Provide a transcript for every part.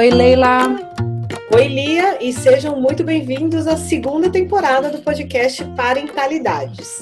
Oi, Leila. Oi, Lia, e sejam muito bem-vindos à segunda temporada do podcast Parentalidades.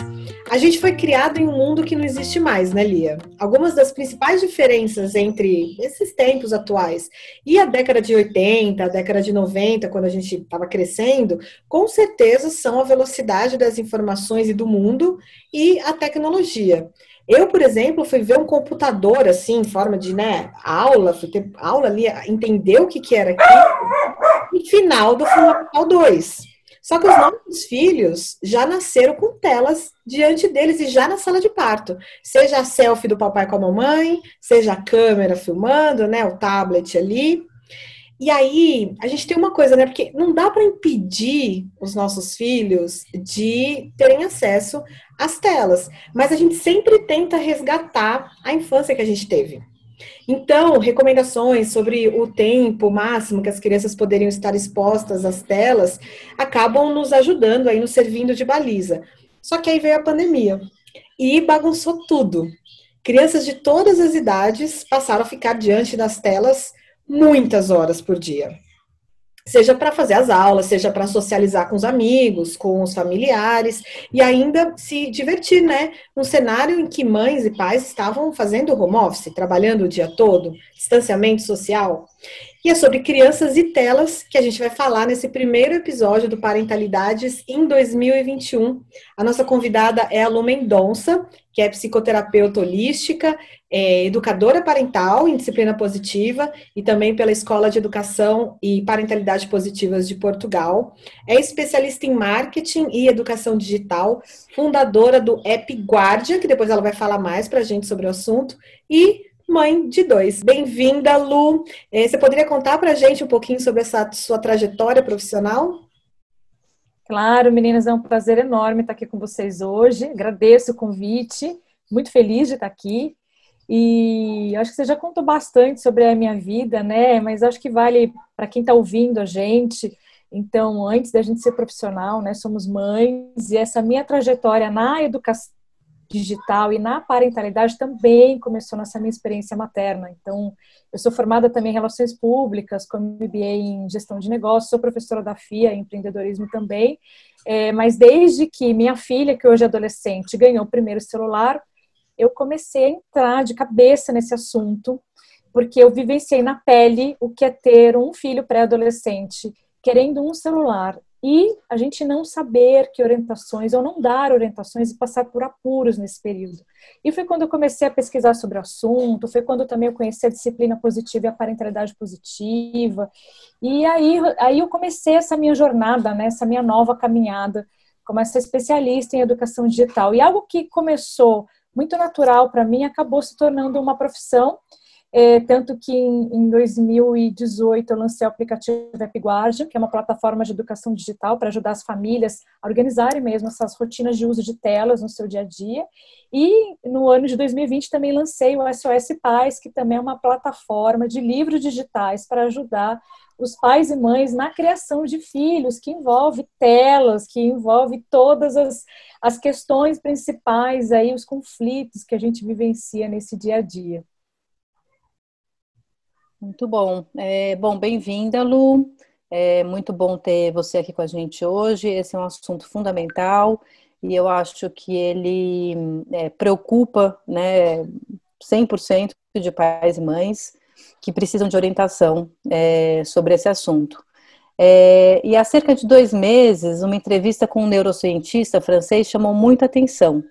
A gente foi criado em um mundo que não existe mais, né, Lia? Algumas das principais diferenças entre esses tempos atuais e a década de 80, a década de 90, quando a gente estava crescendo, com certeza são a velocidade das informações e do mundo e a tecnologia. Eu, por exemplo, fui ver um computador assim, em forma de né, aula, fui ter aula ali, entender o que, que era aquilo, no final do Fundamental 2. Só que os nossos filhos já nasceram com telas diante deles e já na sala de parto. Seja a selfie do papai com a mamãe, seja a câmera filmando, né, o tablet ali. E aí, a gente tem uma coisa, né? Porque não dá para impedir os nossos filhos de terem acesso às telas, mas a gente sempre tenta resgatar a infância que a gente teve. Então, recomendações sobre o tempo máximo que as crianças poderiam estar expostas às telas acabam nos ajudando aí, nos servindo de baliza. Só que aí veio a pandemia e bagunçou tudo. Crianças de todas as idades passaram a ficar diante das telas muitas horas por dia. Seja para fazer as aulas, seja para socializar com os amigos, com os familiares e ainda se divertir, né? Num cenário em que mães e pais estavam fazendo home office, trabalhando o dia todo, distanciamento social. E é sobre crianças e telas que a gente vai falar nesse primeiro episódio do Parentalidades em 2021. A nossa convidada é a Lu Mendonça, que é psicoterapeuta holística, é educadora parental em disciplina positiva e também pela Escola de Educação e Parentalidade Positivas de Portugal. É especialista em marketing e educação digital, fundadora do App Guardia, que depois ela vai falar mais para a gente sobre o assunto, e mãe de dois. Bem-vinda, Lu. É, você poderia contar para a gente um pouquinho sobre essa sua trajetória profissional? Claro, meninas, é um prazer enorme estar aqui com vocês hoje. Agradeço o convite, muito feliz de estar aqui. E acho que você já contou bastante sobre a minha vida, né? Mas acho que vale para quem está ouvindo a gente. Então, antes da gente ser profissional, né, somos mães e essa minha trajetória na educação digital e na parentalidade também começou nessa minha experiência materna. Então, eu sou formada também em relações públicas, com MBA em gestão de negócios, sou professora da FIA em empreendedorismo também. É, mas desde que minha filha, que hoje é adolescente, ganhou o primeiro celular, eu comecei a entrar de cabeça nesse assunto, porque eu vivenciei na pele o que é ter um filho pré-adolescente querendo um celular e a gente não saber que orientações, ou não dar orientações e passar por apuros nesse período. E foi quando eu comecei a pesquisar sobre o assunto, foi quando também eu conheci a disciplina positiva e a parentalidade positiva. E aí, aí eu comecei essa minha jornada, né, essa minha nova caminhada como essa especialista em educação digital. E algo que começou muito natural para mim acabou se tornando uma profissão é, tanto que em, em, 2018 eu lancei o aplicativo AppGuardian, que é uma plataforma de educação digital para ajudar as famílias a organizarem mesmo essas rotinas de uso de telas no seu dia a dia. E no ano de 2020 também lancei o SOS Pais, que também é uma plataforma de livros digitais para ajudar os pais e mães na criação de filhos, que envolve telas, que envolve todas as, as questões principais aí, os conflitos que a gente vivencia nesse dia a dia. Muito bom. É, bom, bem-vinda, Lu. É muito bom ter você aqui com a gente hoje. Esse é um assunto fundamental e eu acho que ele é, preocupa né, 100% de pais e mães que precisam de orientação é, sobre esse assunto. É, e há cerca de dois meses, uma entrevista com um neurocientista francês chamou muita atenção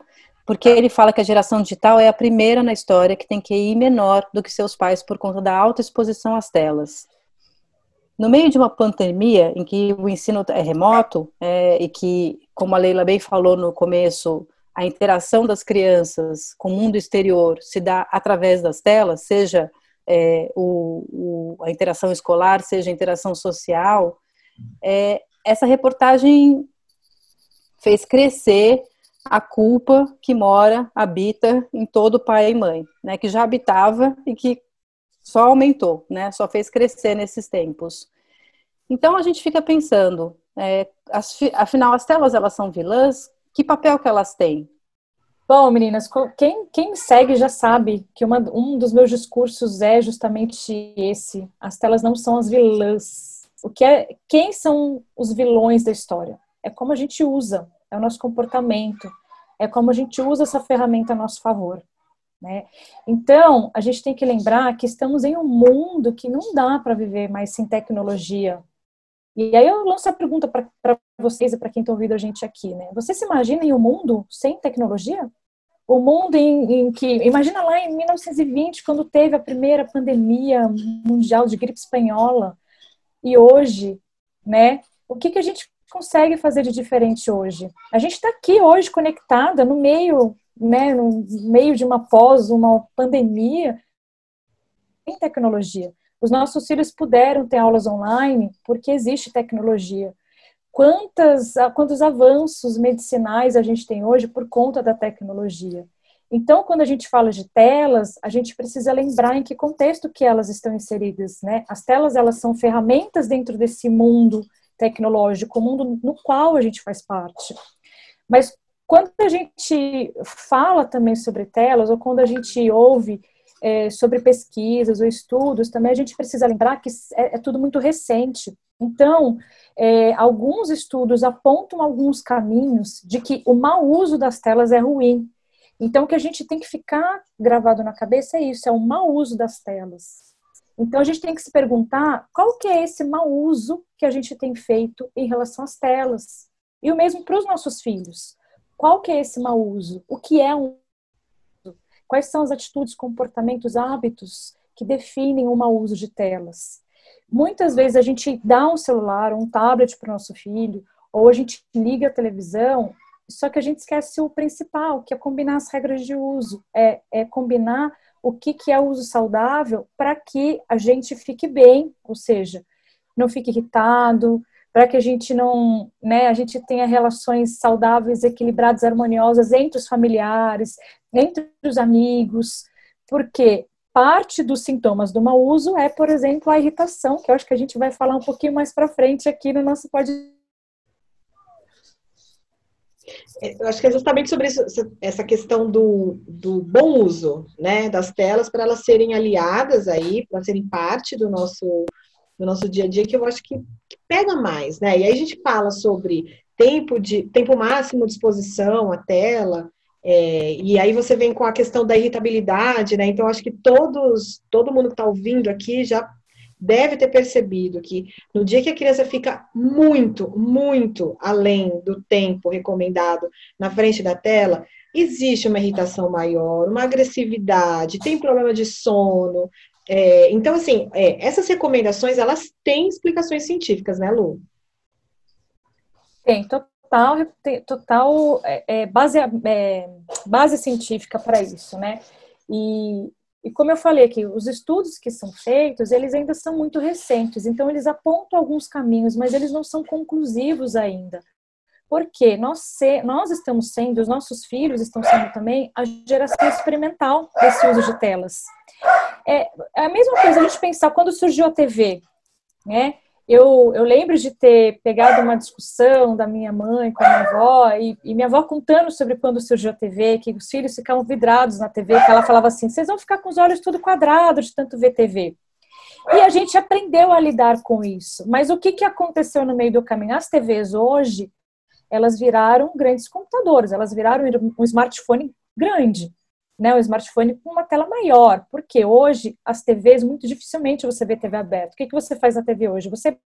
porque ele fala que a geração digital é a primeira na história que tem QI menor do que seus pais por conta da alta exposição às telas. No meio de uma pandemia em que o ensino é remoto é, e que, como a Leila bem falou no começo, a interação das crianças com o mundo exterior se dá através das telas, seja é, o, o, a interação escolar, seja a interação social, é, essa reportagem fez crescer a culpa que mora, habita em todo pai e mãe, né, que já habitava e que só aumentou, né? Só fez crescer nesses tempos. Então a gente fica pensando, é, as, afinal as telas elas são vilãs? Que papel que elas têm? Bom, meninas, quem, quem me segue já sabe que uma, um dos meus discursos é justamente esse: as telas não são as vilãs. O que é, quem são os vilões da história? É como a gente usa, é o nosso comportamento, é como a gente usa essa ferramenta a nosso favor. Né? Então, a gente tem que lembrar que estamos em um mundo que não dá para viver mais sem tecnologia. E aí eu lanço a pergunta para vocês e para quem está ouvindo a gente aqui, né? Você se imagina em um mundo sem tecnologia? O mundo em, em, que. Imagina lá em 1920, quando teve a primeira pandemia mundial de gripe espanhola. E hoje, né? O que, que a gente consegue fazer de diferente hoje? A gente está aqui hoje conectada no meio né, no meio de uma pós, uma pandemia, tem tecnologia. Os nossos filhos puderam ter aulas online porque existe tecnologia. Quantas, quantos avanços medicinais a gente tem hoje por conta da tecnologia? Então, quando a gente fala de telas, a gente precisa lembrar em que contexto que elas estão inseridas, né? As telas, elas são ferramentas dentro desse mundo tecnológico, o mundo no qual a gente faz parte. Mas quando a gente fala também sobre telas, ou quando a gente ouve é, sobre pesquisas ou estudos, também a gente precisa lembrar que é, é tudo muito recente. Então, é, alguns estudos apontam alguns caminhos de que o mau uso das telas é ruim. Então, o que a gente tem que ficar gravado na cabeça é isso, é o mau uso das telas. Então, a gente tem que se perguntar qual que é esse mau uso que a gente tem feito em relação às telas. E o mesmo para os nossos filhos. Qual que é esse mau uso? O que é um Quais são as atitudes, comportamentos, hábitos que definem o mau uso de telas? Muitas vezes a gente dá um celular, um tablet para o nosso filho, ou a gente liga a televisão, só que a gente esquece o principal, que é combinar as regras de uso, é, é combinar o que, que é uso saudável para que a gente fique bem, ou seja, não fique irritado, para que a gente não, né, a gente tenha relações saudáveis, equilibradas, harmoniosas entre os familiares, entre os amigos, porque parte dos sintomas do mau uso é, por exemplo, a irritação, que eu acho que a gente vai falar um pouquinho mais para frente aqui no nosso podcast. É, eu acho que é justamente sobre isso, essa questão do, do bom uso né, das telas, para elas serem aliadas aí, para serem parte do nosso no nosso dia a dia que eu acho que, que pega mais, né? E aí a gente fala sobre tempo de tempo máximo de exposição à tela, é, e aí você vem com a questão da irritabilidade, né? Então acho que todos, todo mundo que está ouvindo aqui já deve ter percebido que no dia que a criança fica muito, muito além do tempo recomendado na frente da tela, existe uma irritação maior, uma agressividade, tem problema de sono, é, então, assim, é, essas recomendações, elas têm explicações científicas, né, Lu? Tem, total, total é, é base, é, base científica para isso, né? E, e como eu falei aqui, os estudos que são feitos, eles ainda são muito recentes, então eles apontam alguns caminhos, mas eles não são conclusivos ainda. Porque nós, se, nós estamos sendo, os nossos filhos estão sendo também a geração experimental desse uso de telas. É, é a mesma coisa a gente pensar quando surgiu a TV, né? Eu, eu lembro de ter pegado uma discussão da minha mãe com a minha avó, e, e, minha avó contando sobre quando surgiu a TV, que os filhos ficavam vidrados na TV, que ela falava assim: vocês vão ficar com os olhos tudo quadrados de tanto ver TV. E a gente aprendeu a lidar com isso. Mas o que, que aconteceu no meio do caminho? As TVs hoje, elas viraram grandes computadores, elas viraram um smartphone grande né, o smartphone com uma tela maior, porque hoje as TVs, muito dificilmente você vê TV aberta. O que, que você faz na TV hoje? Você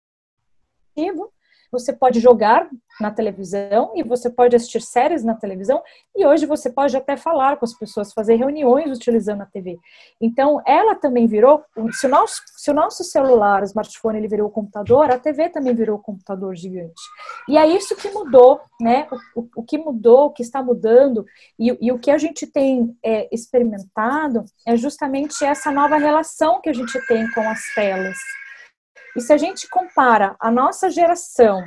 você pode jogar na televisão e você pode assistir séries na televisão e hoje você pode até falar com as pessoas, fazer reuniões utilizando a TV. Então, ela também virou, se o nosso, se o nosso celular, o smartphone, ele virou o computador, a TV também virou o computador gigante. E é isso que mudou, né? O, o, o que mudou, o que está mudando e, e o que a gente tem é, experimentado é justamente essa nova relação que a gente tem com as telas. E se a gente compara a nossa geração,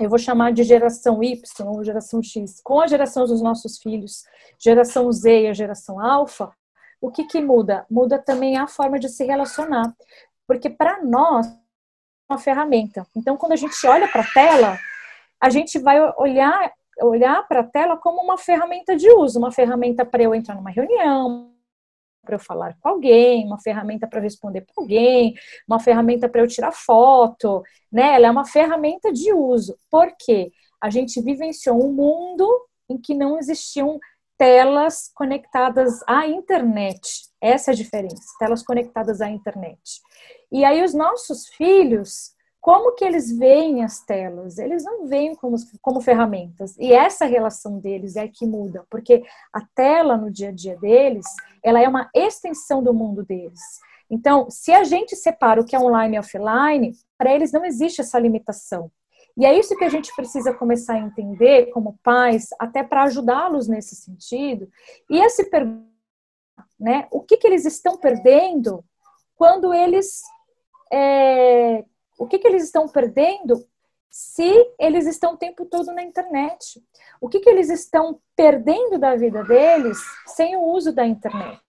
eu vou chamar de geração Y ou geração X, com a geração dos nossos filhos, geração Z e a geração Alpha, o que, que muda? Muda também a forma de se relacionar. Porque para nós, é uma ferramenta. Então, quando a gente olha para a tela, a gente vai olhar olhar para a tela como uma ferramenta de uso, uma ferramenta para eu entrar numa reunião, para eu falar com alguém, uma ferramenta para responder para alguém, uma ferramenta para eu tirar foto, né? Ela é uma ferramenta de uso. Por quê? A gente vivenciou um mundo em que não existiam telas conectadas à internet. Essa é a diferença, telas conectadas à internet. E aí os nossos filhos como que eles veem as telas? Eles não veem como, como ferramentas. E essa relação deles é que muda, porque a tela no dia a dia deles, ela é uma extensão do mundo deles. Então, se a gente separa o que é online e offline, para eles não existe essa limitação. E é isso que a gente precisa começar a entender como pais, até para ajudá-los nesse sentido, e a se perguntar, né, o que, que eles estão perdendo quando eles é, o que, que eles estão perdendo se eles estão o tempo todo na internet? O que, que eles estão perdendo da vida deles sem o uso da internet?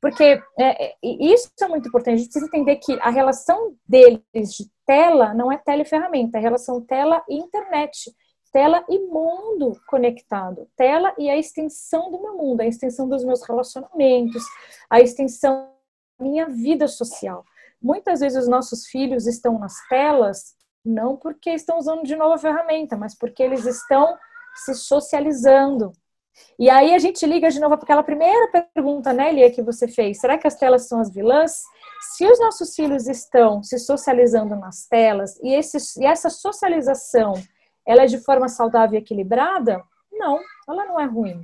Porque é, é isso é muito importante. A gente precisa entender que a relação deles de tela não é tela e ferramenta, é relação tela e internet. Tela e mundo conectado. Tela e a extensão do meu mundo, a extensão dos meus relacionamentos, a extensão da minha vida social. Muitas vezes os nossos filhos estão nas telas não porque estão usando de novo a ferramenta, mas porque eles estão se socializando. E aí a gente liga de novo para aquela primeira pergunta, né, Lia, que você fez. Será que as telas são as vilãs? Se os nossos filhos estão se socializando nas telas e, esse, e essa socialização ela é de forma saudável e equilibrada, não, ela não é ruim.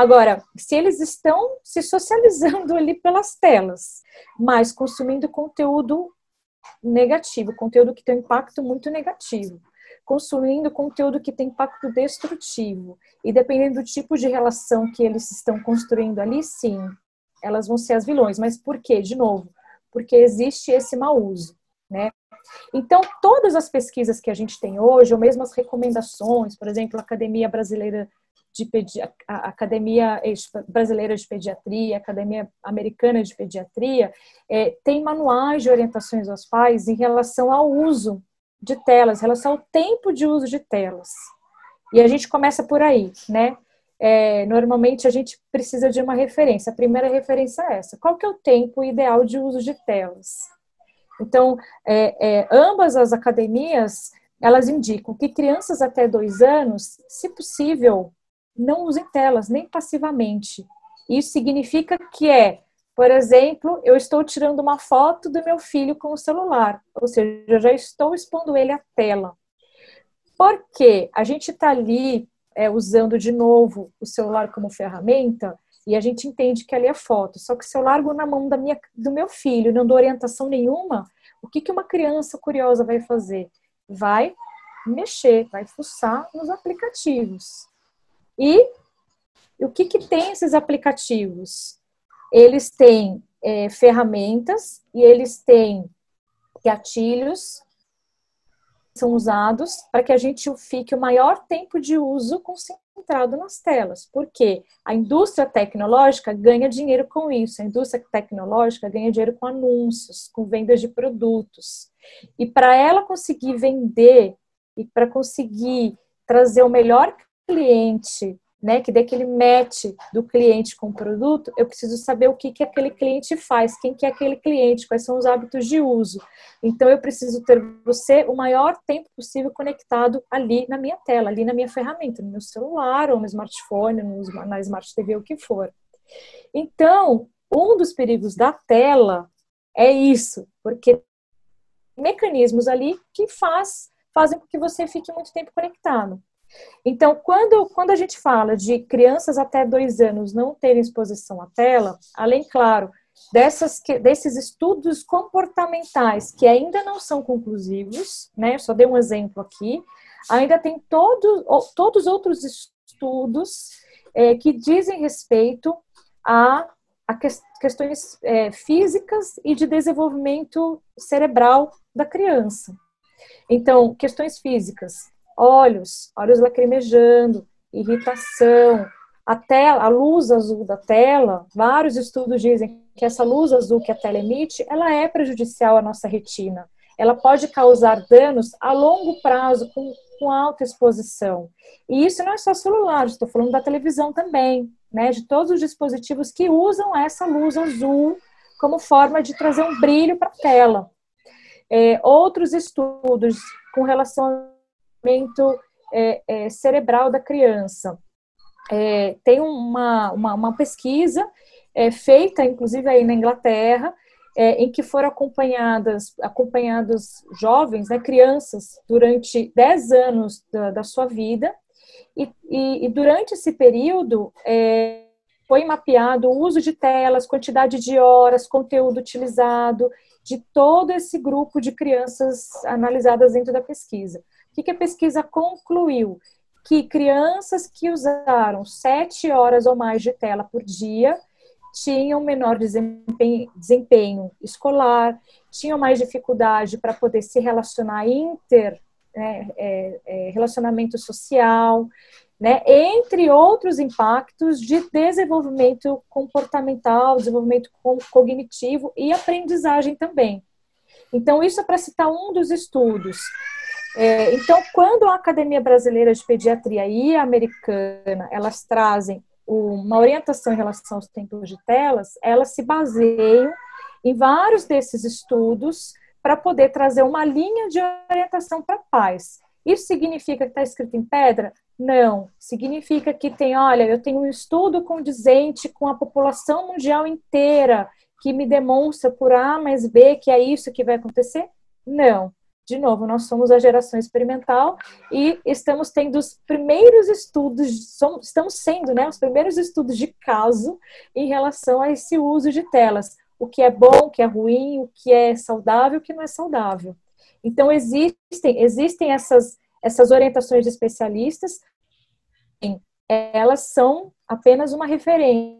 Agora, se eles estão se socializando ali pelas telas, mas consumindo conteúdo negativo, conteúdo que tem um impacto muito negativo, consumindo conteúdo que tem impacto destrutivo, e dependendo do tipo de relação que eles estão construindo ali, sim, elas vão ser as vilões. Mas por quê? De novo, porque existe esse mau uso, né? Então, todas as pesquisas que a gente tem hoje, ou mesmo as recomendações, por exemplo, a Academia Brasileira de Pedi a Academia Brasileira de Pediatria, Academia Americana de Pediatria, é, tem manuais de orientações aos pais em relação ao uso de telas, em relação ao tempo de uso de telas. E a gente começa por aí, né? É, normalmente a gente precisa de uma referência. A primeira referência é essa. Qual que é o tempo ideal de uso de telas? Então, é, é, ambas as academias, elas indicam que crianças até dois anos, se possível, não usem telas, nem passivamente. Isso significa que é, por exemplo, eu estou tirando uma foto do meu filho com o celular, ou seja, eu já estou expondo ele à tela. Porque a gente está ali é, usando de novo o celular como ferramenta e a gente entende que ali é foto. Só que se eu largo na mão da minha, do meu filho, não dou orientação nenhuma, o que, que uma criança curiosa vai fazer? Vai mexer, vai fuçar nos aplicativos. E o que, que tem esses aplicativos? Eles têm é, ferramentas e eles têm gatilhos são usados para que a gente fique o maior tempo de uso concentrado nas telas. Porque a indústria tecnológica ganha dinheiro com isso. A indústria tecnológica ganha dinheiro com anúncios, com vendas de produtos. E para ela conseguir vender e para conseguir trazer o melhor cliente, né, que dê aquele match do cliente com o produto, eu preciso saber o que, que aquele cliente faz, quem que é aquele cliente, quais são os hábitos de uso. Então, eu preciso ter você o maior tempo possível conectado ali na minha tela, ali na minha ferramenta, no meu celular ou no smartphone, no, na Smart TV, o que for. Então, um dos perigos da tela é isso, porque mecanismos ali que faz, fazem com que você fique muito tempo conectado. Então, quando, quando a gente fala de crianças até dois anos não terem exposição à tela, além, claro, dessas, desses estudos comportamentais que ainda não são conclusivos, né? Eu só dei um exemplo aqui, ainda tem todo, todos outros estudos é, que dizem respeito a, a questões é, físicas e de desenvolvimento cerebral da criança. Então, questões físicas, olhos, olhos lacrimejando, irritação, a tela, a luz azul da tela, vários estudos dizem que essa luz azul que a tela emite, ela é prejudicial à nossa retina. Ela pode causar danos a longo prazo com, com alta exposição. E isso não é só celular, estou falando da televisão também, né? De todos os dispositivos que usam essa luz azul como forma de trazer um brilho para a tela. É, outros estudos com relacionamento é, é, cerebral da criança. É, tem uma, uma, uma pesquisa é, feita, inclusive, aí na Inglaterra, é, em que foram acompanhadas acompanhados jovens, né, crianças, durante 10 anos da, da sua vida, e, e, e, durante esse período é, foi mapeado o uso de telas, quantidade de horas, conteúdo utilizado de todo esse grupo de crianças analisadas dentro da pesquisa. Que, que a pesquisa concluiu? Que crianças que usaram sete horas ou mais de tela por dia tinham menor desempenho, desempenho escolar, tinham mais dificuldade para poder se relacionar inter, né, é, é, relacionamento social, né, entre outros impactos de desenvolvimento comportamental, desenvolvimento cognitivo e aprendizagem também. Então, isso é para citar um dos estudos. É, então, quando a Academia Brasileira de Pediatria e a americana, elas trazem uma orientação em relação aos tempos de telas, elas se baseiam em vários desses estudos para poder trazer uma linha de orientação para pais. Isso significa que está escrito em pedra? Não. Significa que tem, olha, eu tenho um estudo condizente com a população mundial inteira que me demonstra por A mais B que é isso que vai acontecer? Não de novo, nós somos a geração experimental e estamos tendo os primeiros estudos, estamos sendo né, os primeiros estudos de caso em relação a esse uso de telas. O que é bom, o que é ruim, o que é saudável, o que não é saudável. Então, existem, existem essas, essas orientações de especialistas, elas são apenas uma referência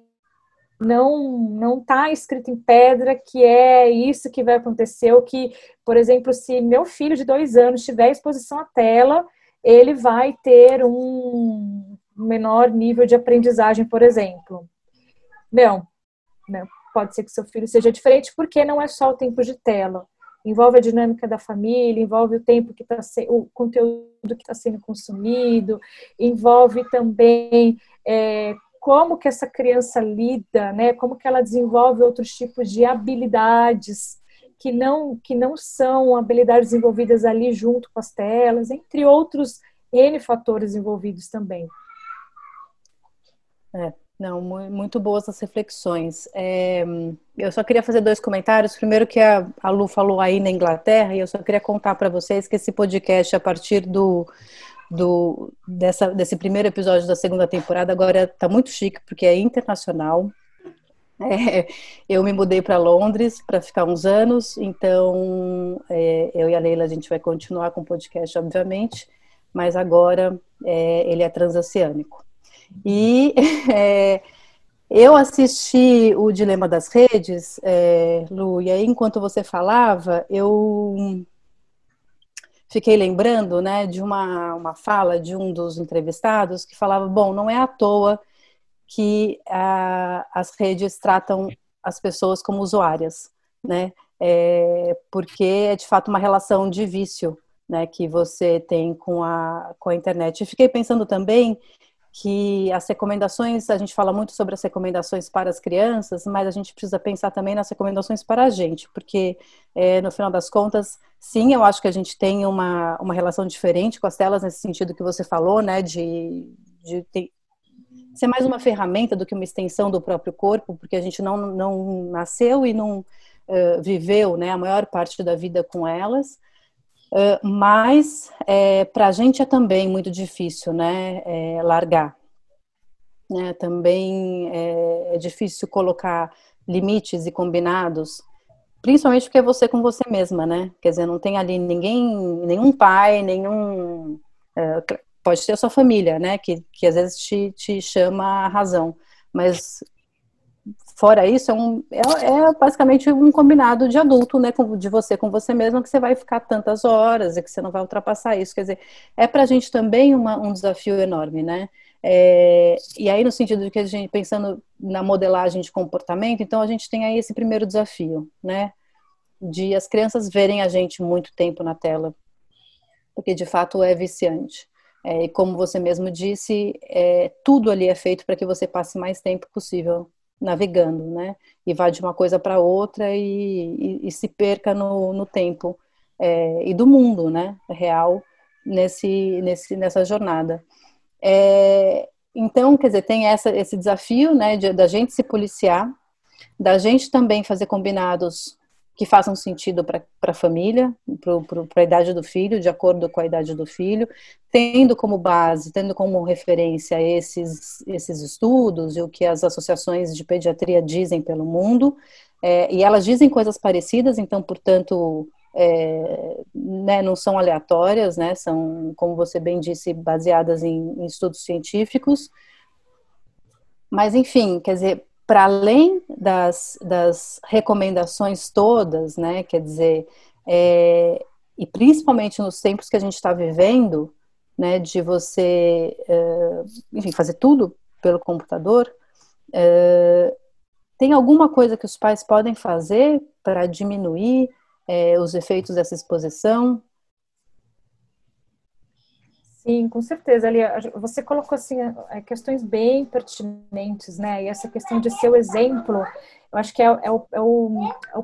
não não está escrito em pedra que é isso que vai acontecer, ou que, por exemplo, se meu filho de dois anos tiver exposição à tela, ele vai ter um menor nível de aprendizagem, por exemplo. Não, não. Pode ser que seu filho seja diferente, porque não é só o tempo de tela. Envolve a dinâmica da família, envolve o tempo que está o conteúdo que está sendo consumido, envolve também é, como que essa criança lida, né? Como que ela desenvolve outros tipos de habilidades que não que não são habilidades envolvidas ali junto com as telas, entre outros N fatores envolvidos também. É, não, muito boas as reflexões. É, eu só queria fazer dois comentários. Primeiro que a, a Lu falou aí na Inglaterra, e eu só queria contar para vocês que esse podcast, a partir do do, dessa, desse primeiro episódio da segunda temporada agora está muito chique, porque é internacional. É, eu me mudei para Londres para ficar uns anos, então é, eu e a Leila a gente vai continuar com o podcast, obviamente, mas agora é, ele é transoceânico. E é, eu assisti o Dilema das Redes, é, Lu, e aí enquanto você falava, eu fiquei lembrando né, de uma, uma fala de um dos entrevistados que falava: bom, não é à toa que a, as redes tratam as pessoas como usuárias, né? É, porque é de fato uma relação de vício né, que você tem com a, com a internet. E fiquei pensando também que as recomendações, a gente fala muito sobre as recomendações para as crianças, mas a gente precisa pensar também nas recomendações para a gente, porque é, no final das contas, sim, eu acho que a gente tem uma, uma relação diferente com as telas nesse sentido que você falou, né, de, de ter, ser mais uma ferramenta do que uma extensão do próprio corpo, porque a gente não, não nasceu e não uh, viveu, né, a maior parte da vida com elas, Uh, mas é, para a gente é também muito difícil, né, é, largar. Né? Também é, é, difícil colocar limites e combinados, principalmente porque é você com você mesma, né? Quer dizer, não tem ali ninguém, nenhum pai, nenhum. É, pode ser a sua família, né? Que, que às vezes te, te chama a razão, mas Fora isso, é, um, é, é, basicamente um combinado de adulto, né? De você com você mesmo, que você vai ficar tantas horas e que você não vai ultrapassar isso. Quer dizer, é para a gente também uma, um desafio enorme, né? É, e aí, no sentido de que a gente, pensando na modelagem de comportamento, então a gente tem aí esse primeiro desafio, né? De as crianças verem a gente muito tempo na tela, porque de fato é viciante. É, e como você mesmo disse, é, tudo ali é feito para que você passe mais tempo possível navegando, né? E vá de uma coisa para outra e, e, e, se perca no, no tempo é, e do mundo, né? Real nesse, nesse, nessa jornada. É, então, quer dizer, tem essa, esse desafio, né, de, da gente se policiar, da gente também fazer combinados que façam sentido para a família, para a idade do filho, de acordo com a idade do filho, tendo como base, tendo como referência esses, esses estudos e o que as associações de pediatria dizem pelo mundo, é, e elas dizem coisas parecidas, então, portanto, é, né, não são aleatórias, né, são, como você bem disse, baseadas em, em estudos científicos. Mas, enfim, quer dizer, para além das, das, recomendações todas, né, quer dizer, é, e principalmente nos tempos que a gente está vivendo, né, de você, é, enfim, fazer tudo pelo computador, é, tem alguma coisa que os pais podem fazer para diminuir é, os efeitos dessa exposição? Sim, com certeza. Ali, você colocou assim questões bem pertinentes, né? E essa questão de ser o exemplo, eu acho que é, é o, é o, é o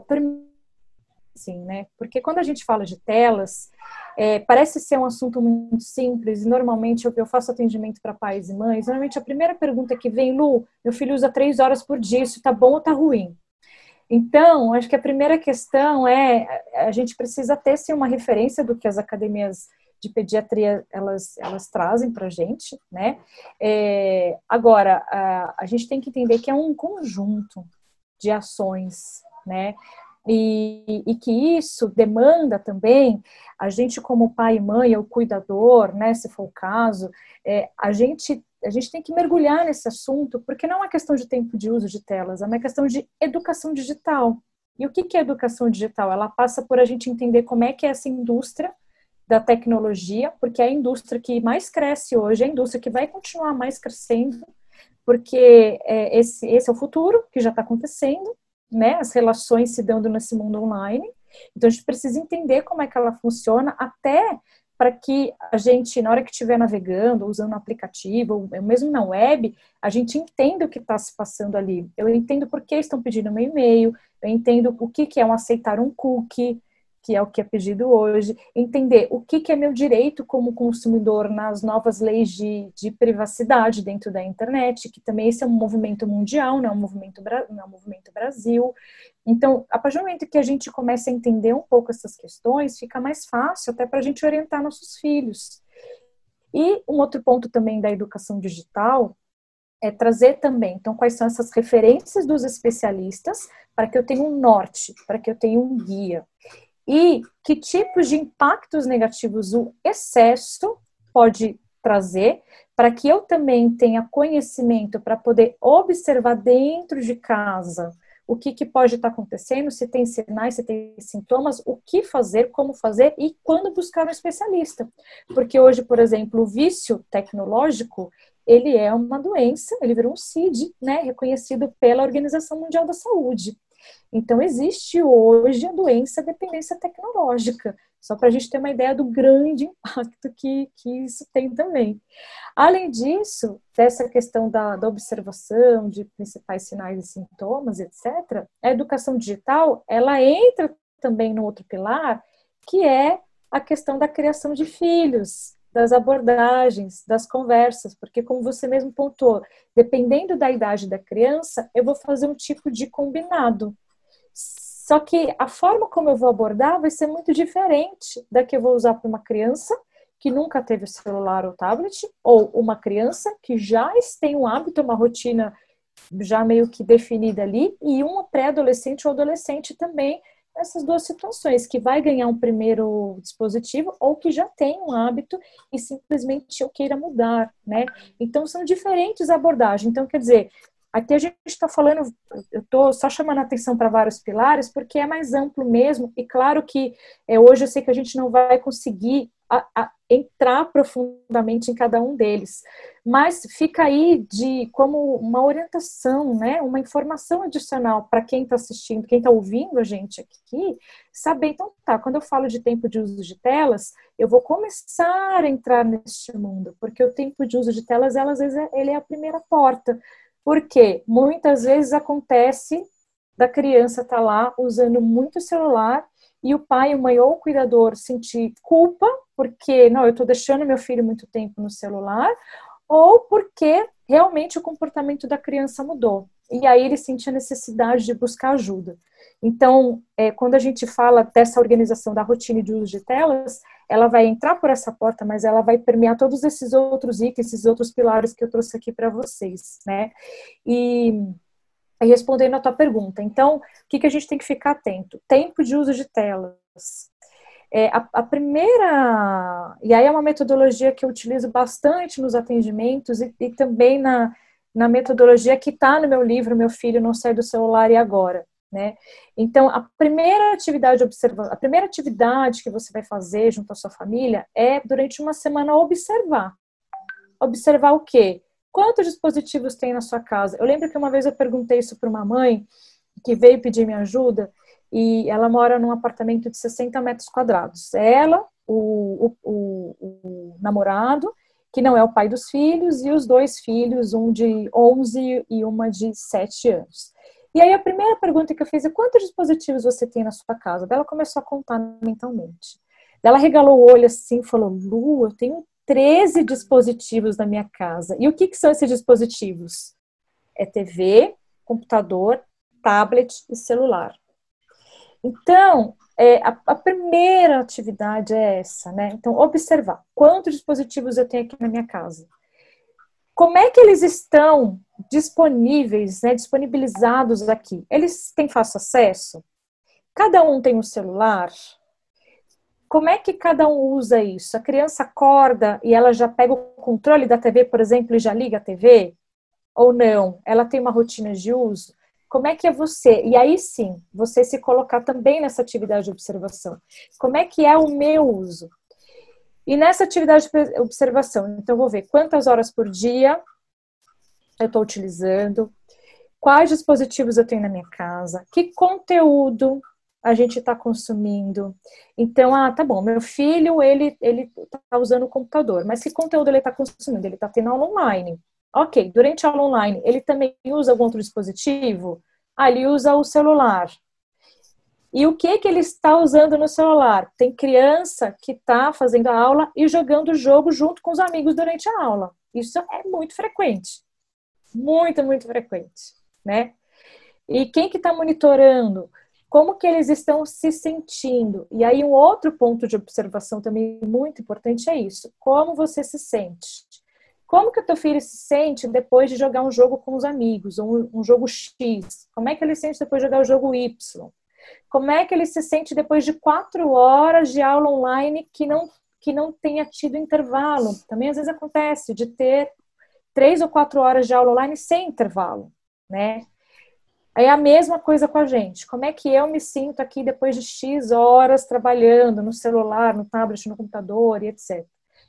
sim, né? Porque quando a gente fala de telas, é, parece ser um assunto muito simples. E normalmente eu, eu faço atendimento para pais e mães. Normalmente a primeira pergunta que vem, Lu, meu filho usa três horas por dia, isso tá bom ou tá ruim? Então, acho que a primeira questão é a gente precisa ter sim uma referência do que as academias de pediatria elas, elas trazem para a gente, né? É, agora, a, a gente tem que entender que é um conjunto de ações, né? E, e, que isso demanda também a gente como pai e mãe, ou cuidador, né, se for o caso, é, a gente a gente tem que mergulhar nesse assunto, porque não é uma questão de tempo de uso de telas, é uma questão de educação digital. E o que é educação digital? Ela passa por a gente entender como é que é essa indústria da tecnologia, porque é a indústria que mais cresce hoje, é a indústria que vai continuar mais crescendo, porque é, esse, esse é o futuro que já está acontecendo, né? As relações se dando nesse mundo online. Então a gente precisa entender como é que ela funciona, até para que a gente, na hora que estiver navegando, usando o aplicativo, ou mesmo na web, a gente entenda o que está se passando ali. Eu entendo por que estão pedindo meu e-mail, eu entendo o que, que é um aceitar um cookie, que é o que é pedido hoje, entender o que, que é meu direito como consumidor nas novas leis de, de privacidade dentro da internet, que também esse é um movimento mundial, não é um movimento, não é um movimento Brasil. Então, a partir do momento que a gente começa a entender um pouco essas questões, fica mais fácil até para a gente orientar nossos filhos. E um outro ponto também da educação digital é trazer também, então, quais são essas referências dos especialistas para que eu tenha um norte, para que eu tenha um guia e que tipos de impactos negativos o excesso pode trazer, para que eu também tenha conhecimento para poder observar dentro de casa o que, que pode estar acontecendo, se tem sinais, se tem sintomas, o que fazer, como fazer e quando buscar um especialista. Porque hoje, por exemplo, o vício tecnológico, ele é uma doença, ele virou um CID, né, reconhecido pela Organização Mundial da Saúde. Então, existe hoje a doença dependência tecnológica, só para a gente ter uma ideia do grande impacto que, que isso tem também. Além disso, dessa questão da, da observação de principais sinais e sintomas, etc., a educação digital, ela entra também no outro pilar, que é a questão da criação de filhos, das abordagens, das conversas, porque como você mesmo pontuou, dependendo da idade da criança, eu vou fazer um tipo de combinado. Só que a forma como eu vou abordar vai ser muito diferente da que eu vou usar para uma criança que nunca teve celular ou tablet, ou uma criança que já tem um hábito, uma rotina já meio que definida ali, e uma pré-adolescente ou adolescente também essas duas situações, que vai ganhar um primeiro dispositivo ou que já tem um hábito e simplesmente eu queira mudar, né? Então são diferentes abordagens. Então, quer dizer, aqui a gente está falando, eu estou só chamando a atenção para vários pilares, porque é mais amplo mesmo, e claro que é, hoje eu sei que a gente não vai conseguir a, a entrar profundamente em cada um deles. Mas fica aí de como uma orientação, né? Uma informação adicional para quem está assistindo, quem está ouvindo a gente aqui, saber, então tá, quando eu falo de tempo de uso de telas, eu vou começar a entrar neste mundo, porque o tempo de uso de telas, ela, às vezes, é, ele é a primeira porta. Porque muitas vezes acontece da criança estar tá lá usando muito celular e o pai, a mãe ou o cuidador sentir culpa porque não, eu estou deixando meu filho muito tempo no celular, ou porque realmente o comportamento da criança mudou. E aí ele sente a necessidade de buscar ajuda. Então, é, quando a gente fala dessa organização da rotina de uso de telas, ela vai entrar por essa porta, mas ela vai permear todos esses outros itens, esses outros pilares que eu trouxe aqui para vocês, né? E respondendo a tua pergunta, então, o que, que a gente tem que ficar atento? Tempo de uso de telas. É, a, a, primeira, e aí é uma metodologia que eu utilizo bastante nos atendimentos e, e também na, na metodologia que está no meu livro, Meu Filho Não Sai do Celular e Agora. Né? Então, a primeira atividade observa, a primeira atividade que você vai fazer junto à sua família é durante uma semana observar. Observar o quê? Quantos dispositivos tem na sua casa? Eu lembro que uma vez eu perguntei isso para uma mãe que veio pedir minha ajuda e ela mora num apartamento de 60 metros quadrados. Ela, o, o, o, namorado, que não é o pai dos filhos, e os dois filhos, um de 11 e uma de 7 anos. E aí a primeira pergunta que eu fiz é quantos dispositivos você tem na sua casa? Ela começou a contar mentalmente. Ela regalou o olho assim falou, Lu, eu tenho 13 dispositivos na minha casa. E o que, que são esses dispositivos? É TV, computador, tablet e celular. Então, é, a, a, primeira atividade é essa, né? Então, observar quantos dispositivos eu tenho aqui na minha casa. Como é que eles estão disponíveis, né, disponibilizados aqui? Eles têm fácil acesso? Cada um tem um celular? Como é que cada um usa isso? A criança acorda e ela já pega o controle da TV, por exemplo, e já liga a TV? Ou não? Ela tem uma rotina de uso? Como é que é você? E aí sim, você se colocar também nessa atividade de observação. Como é que é o meu uso? E nessa atividade de observação, então vou ver quantas horas por dia eu estou utilizando, quais dispositivos eu tenho na minha casa, que conteúdo a gente está consumindo. Então, ah, tá bom, meu filho, ele ele está usando o computador, mas que conteúdo ele está consumindo? Ele está tendo aula online. Ok, durante a aula online, ele também usa algum outro dispositivo? Ah, ele usa o celular. E o que que ele está usando no celular? Tem criança que está fazendo a aula e jogando o jogo junto com os amigos durante a aula. Isso é muito frequente. Muito, muito frequente, né? E quem que está monitorando? Como que eles estão se sentindo. E aí um outro ponto de observação também muito importante é isso. Como você se sente? Como que o teu filho se sente depois de jogar um jogo com os amigos, um, um jogo X? Como é que ele se sente depois de jogar o jogo Y? Como é que ele se sente depois de quatro horas de aula online que não, que não tenha tido intervalo? Também às vezes acontece de ter três ou quatro horas de aula online sem intervalo, né? É a mesma coisa com a gente. Como é que eu me sinto aqui depois de X horas trabalhando no celular, no tablet, no computador e etc.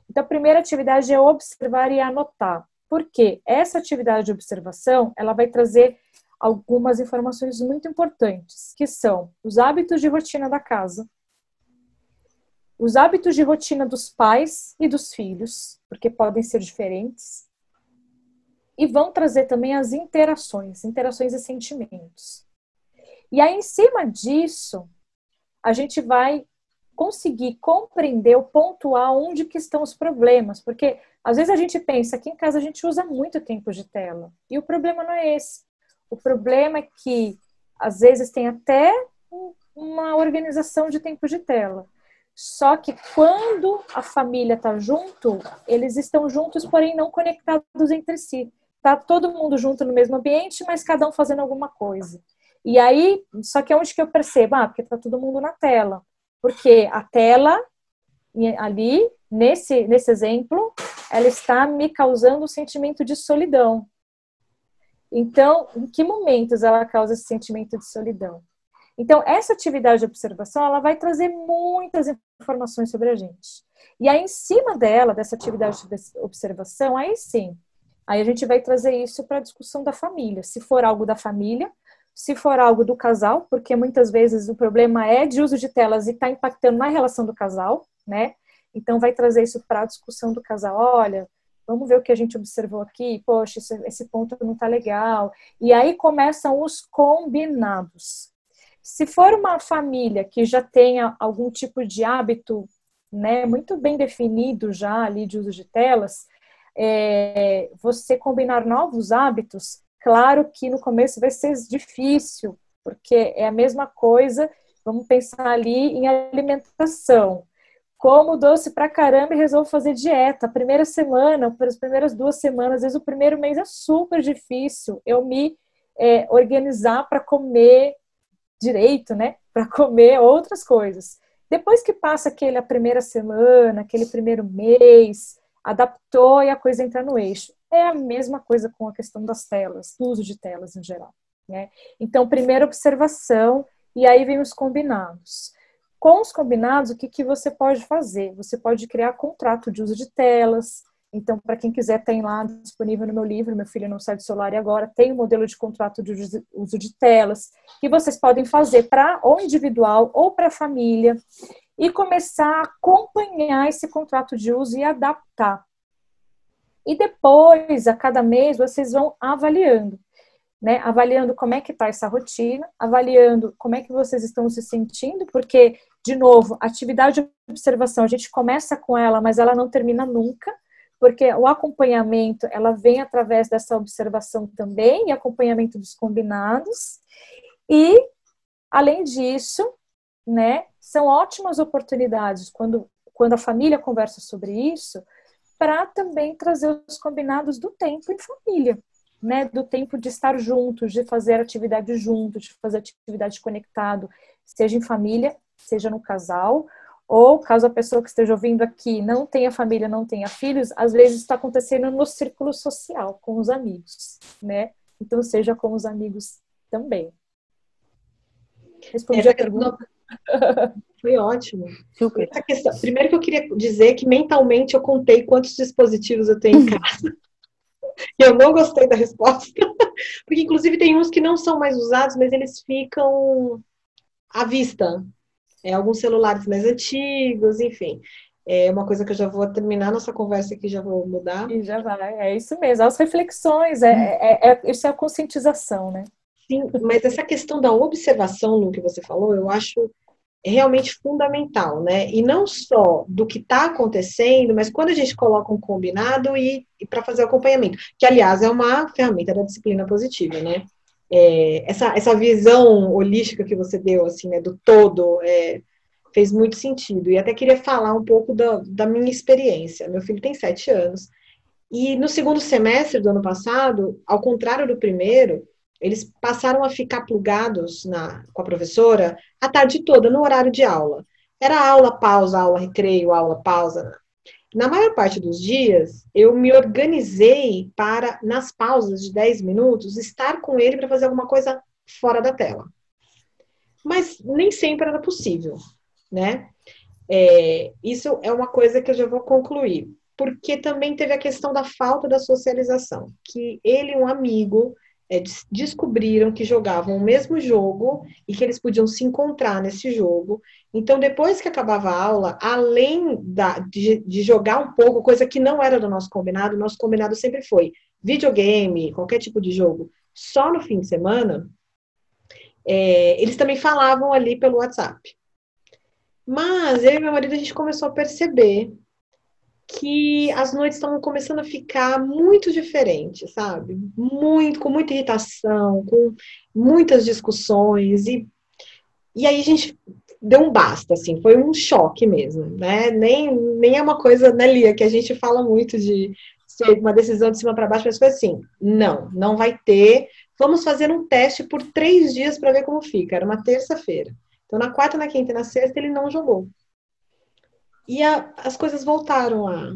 Então, a primeira atividade é observar e anotar. Por quê? Essa atividade de observação, ela vai trazer algumas informações muito importantes, que são os hábitos de rotina da casa, os hábitos de rotina dos pais e dos filhos, porque podem ser diferentes, e vão trazer também as interações, interações e sentimentos. E aí, em cima disso, a gente vai conseguir compreender, pontuar onde que estão os problemas, porque às vezes a gente pensa que em casa a gente usa muito tempo de tela, e o problema não é esse. O problema é que às vezes tem até uma organização de tempo de tela. Só que quando a família está junto, eles estão juntos, porém não conectados entre si tá todo mundo junto no mesmo ambiente, mas cada um fazendo alguma coisa. E aí, só que é onde que eu percebo? Ah, porque tá todo mundo na tela. Porque a tela, ali, nesse, nesse exemplo, ela está me causando um sentimento de solidão. Então, em que momentos ela causa esse sentimento de solidão? Então, essa atividade de observação, ela vai trazer muitas informações sobre a gente. E aí, em cima dela, dessa atividade de observação, aí sim, aí a gente vai trazer isso para a discussão da família. Se for algo da família, se for algo do casal, porque muitas vezes o problema é de uso de telas e está impactando na relação do casal, né? Então, vai trazer isso para a discussão do casal. Olha, vamos ver o que a gente observou aqui. Poxa, esse, esse ponto não está legal. E aí começam os combinados. Se for uma família que já tenha algum tipo de hábito né, muito bem definido já ali de uso de telas, é, você combinar novos hábitos, claro que no começo vai ser difícil, porque é a mesma coisa, vamos pensar ali em alimentação. Como doce pra caramba e resolvo fazer dieta. A primeira semana, as primeiras duas semanas, às vezes o primeiro mês é super difícil eu me é, organizar para comer direito, né, para comer outras coisas. Depois que passa aquele a primeira semana, aquele primeiro mês, adaptou e a coisa entra no eixo. É a mesma coisa com a questão das telas, do uso de telas em geral. Né? Então, primeira observação, e aí vem os combinados. Com os combinados, o que, que você pode fazer? Você pode criar contrato de uso de telas, então, para quem quiser, tem lá disponível no meu livro, Meu Filho Não Sai do Solar e Agora, tem o um modelo de contrato de uso de telas, que vocês podem fazer para ou individual ou para família, e começar a acompanhar esse contrato de uso e adaptar. E depois, a cada mês, vocês vão avaliando. Né, avaliando como é que está essa rotina, avaliando como é que vocês estão se sentindo, porque, de novo, atividade de observação, a gente começa com ela, mas ela não termina nunca porque o acompanhamento ela vem através dessa observação também e acompanhamento dos combinados e além disso, né, são ótimas oportunidades quando quando a família conversa sobre isso para também trazer os combinados do tempo em família, né, do tempo de estar juntos, de fazer atividade juntos, de fazer atividade conectado, seja em família, seja no casal ou caso a pessoa que esteja ouvindo aqui não tenha família, não tenha filhos, às vezes está acontecendo no círculo social, com os amigos, né? Então seja com os amigos também. Respondi Essa a pergunta. Foi ótimo. Super. Questão, primeiro que eu queria dizer que mentalmente eu contei quantos dispositivos eu tenho em casa. e eu não gostei da resposta. Porque inclusive tem uns que não são mais usados, mas eles ficam à vista é, alguns celulares mais antigos, enfim. É uma coisa que eu já vou terminar nossa conversa aqui, já vou mudar. E já vai, é isso mesmo. As reflexões, é, é, é, isso é a conscientização, né? Sim, mas essa questão da observação, no que você falou, eu acho realmente fundamental, né? E não só do que está acontecendo, mas quando a gente coloca um combinado e, e para fazer acompanhamento, que aliás é uma ferramenta da disciplina positiva, né? é, essa, essa visão holística que você deu, assim, né, do todo, é, fez muito sentido. E até queria falar um pouco da, da minha experiência. Meu filho tem sete anos. E no segundo semestre do ano passado, ao contrário do primeiro, eles passaram a ficar plugados na, com a professora a tarde toda, no horário de aula. Era aula, pausa, aula, recreio, aula, pausa. Na maior parte dos dias, eu me organizei para, nas pausas de 10 minutos, estar com ele para fazer alguma coisa fora da tela. Mas nem sempre era possível, né? É, isso é uma coisa que eu já vou concluir. Porque também teve a questão da falta da socialização. Que ele um amigo é, descobriram que jogavam o mesmo jogo e que eles podiam se encontrar nesse jogo. Então, depois que acabava a aula, além da, de, de, jogar um pouco, coisa que não era do nosso combinado, nosso combinado sempre foi videogame, qualquer tipo de jogo, só no fim de semana, é, eles também falavam ali pelo WhatsApp. Mas eu e meu marido a gente começou a perceber que as noites estavam começando a ficar muito diferentes, sabe? Muito, com muita irritação, com muitas discussões e e aí a gente deu um basta, assim, foi um choque mesmo, né? Nem, nem é uma coisa, né, Lia, que a gente fala muito de ser uma decisão de cima para baixo, mas foi assim, não, não vai ter, vamos fazer um teste por três dias para ver como fica, era uma terça-feira. Então, na quarta, na quinta e na sexta, ele não jogou. E a, as coisas voltaram a,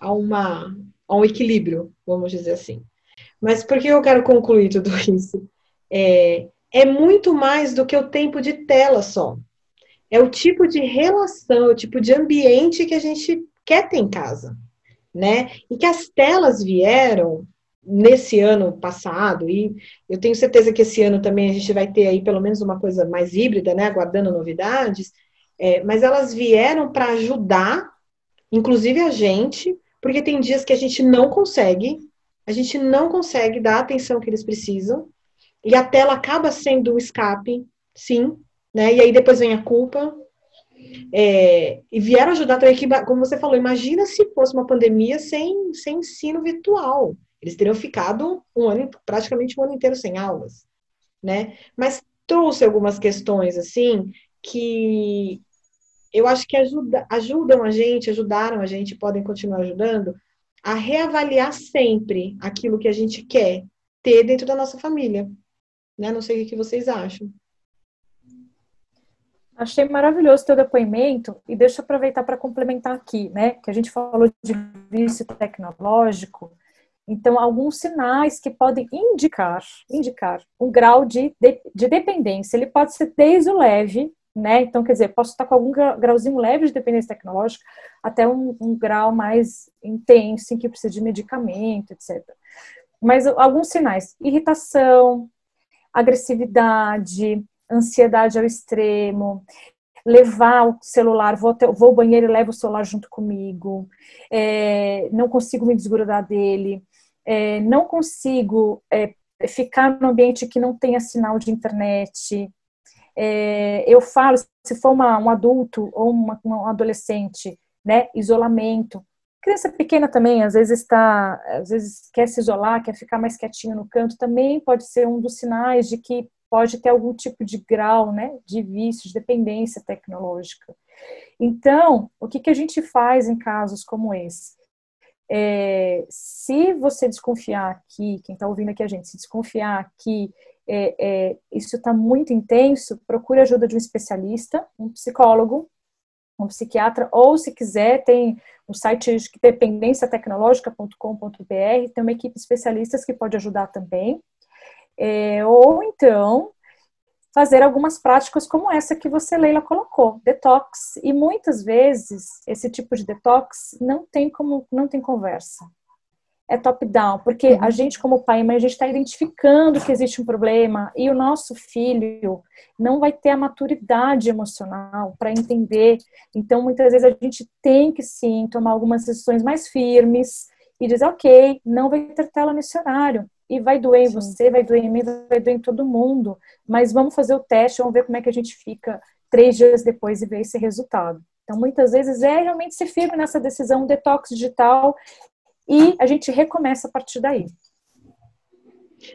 a, uma, a um equilíbrio, vamos dizer assim. Mas por que eu quero concluir tudo isso? É, é muito mais do que o tempo de tela só. é o tipo de relação, o tipo de ambiente que a gente quer ter em casa, né? E que as telas vieram nesse ano passado, e eu tenho certeza que esse ano também a gente vai ter aí pelo menos uma coisa mais híbrida, né? Aguardando novidades, é, mas elas vieram para ajudar, inclusive a gente, porque tem dias que a gente não consegue, a gente não consegue dar a atenção que eles precisam, e a tela acaba sendo um escape, sim, né? E aí depois vem a culpa. É, e vieram ajudar também, que, como você falou, imagina se fosse uma pandemia sem, sem ensino virtual. Eles teriam ficado um ano, praticamente um ano inteiro sem aulas, né? Mas trouxe algumas questões, assim, que eu acho que ajuda, ajudam a gente, ajudaram a gente, podem continuar ajudando, a reavaliar sempre aquilo que a gente quer ter dentro da nossa família. Né? Não sei o que vocês acham. Achei maravilhoso teu depoimento e deixa eu aproveitar para complementar aqui, né? Que a gente falou de vício tecnológico. Então, alguns sinais que podem indicar, indicar um grau de, de, de dependência. Ele pode ser desde o leve, né? Então, quer dizer, posso estar com algum grauzinho leve de dependência tecnológica até um, um grau mais intenso em que precisa de medicamento, etc. Mas alguns sinais: irritação, agressividade, ansiedade ao extremo, levar o celular, vou, até, vou ao banheiro e levo o celular junto comigo, é, não consigo me desgrudar dele, é, não consigo é, ficar num ambiente que não tenha sinal de internet, é, eu falo, se for uma, um adulto ou uma, um adolescente, né, isolamento. Criança pequena também, às vezes está, às vezes quer se isolar, quer ficar mais quietinho no canto, também pode ser um dos sinais de que pode ter algum tipo de grau, né, de vício, de dependência tecnológica. Então, o que, que a gente faz em casos como esse? É, se você desconfiar aqui, quem está ouvindo aqui a gente, se desconfiar que é, é, isso está muito intenso, procure ajuda de um especialista, um psicólogo, um psiquiatra, ou se quiser, tem o site dependenciatecnologica.com.br, tem uma equipe de especialistas que pode ajudar também. É, ou então fazer algumas práticas como essa que você, Leila, colocou, detox. E muitas vezes esse tipo de detox não tem como, não tem conversa é top-down, porque a uhum. gente, como pai e mãe, a gente está identificando que existe um problema e o nosso filho não vai ter a maturidade emocional para entender. Então, muitas vezes, a gente tem que sim tomar algumas decisões mais firmes e dizer, ok, não vai ter tela nesse horário. E vai doer em você, vai doer em mim, vai doer em todo mundo. Mas vamos fazer o teste, vamos ver como é que a gente fica três dias depois e ver esse resultado. Então, muitas vezes é realmente ser firme nessa decisão, um detox digital e a gente recomeça a partir daí.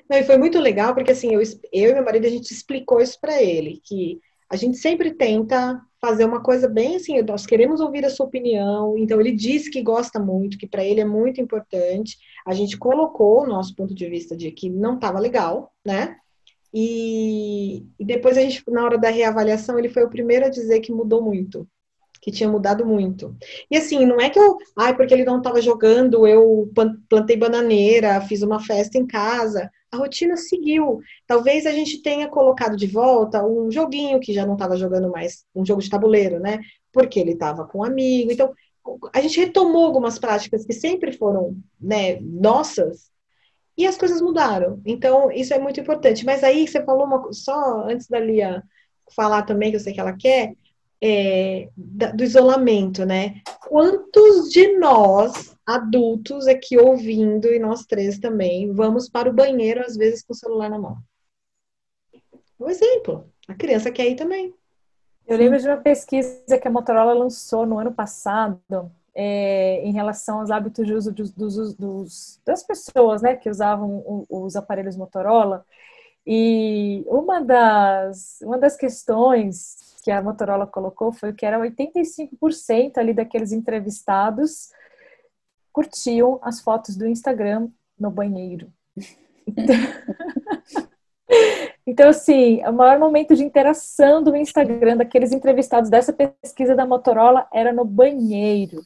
Não, e foi muito legal, porque assim, eu, eu e meu marido, a gente explicou isso para ele, que a gente sempre tenta fazer uma coisa bem assim, nós queremos ouvir a sua opinião, então ele disse que gosta muito, que para ele é muito importante, a gente colocou o nosso ponto de vista de que não estava legal, né? E, e depois a gente, na hora da reavaliação, ele foi o primeiro a dizer que mudou muito, que tinha mudado muito. E assim, não é que eu, ai, porque ele não estava jogando, eu plantei bananeira, fiz uma festa em casa. A rotina seguiu. Talvez a gente tenha colocado de volta um joguinho que já não estava jogando mais, um jogo de tabuleiro, né? Porque ele estava com um amigo. Então, a gente retomou algumas práticas que sempre foram, né, nossas, e as coisas mudaram. Então, isso é muito importante. Mas aí você falou uma, só antes da Lia falar também, que eu sei que ela quer, é, do isolamento, né? Quantos de nós, adultos, aqui ouvindo, e nós três também, vamos para o banheiro, às vezes, com o celular na mão? Um exemplo. A criança quer ir também. Eu lembro de uma pesquisa que a Motorola lançou no ano passado é, em relação aos hábitos de uso dos, dos, dos, das pessoas né, que usavam os aparelhos Motorola. E uma das, uma das questões que a Motorola colocou foi que era 85% ali daqueles entrevistados curtiam as fotos do Instagram no banheiro. Então, então, assim, o maior momento de interação do Instagram daqueles entrevistados dessa pesquisa da Motorola era no banheiro.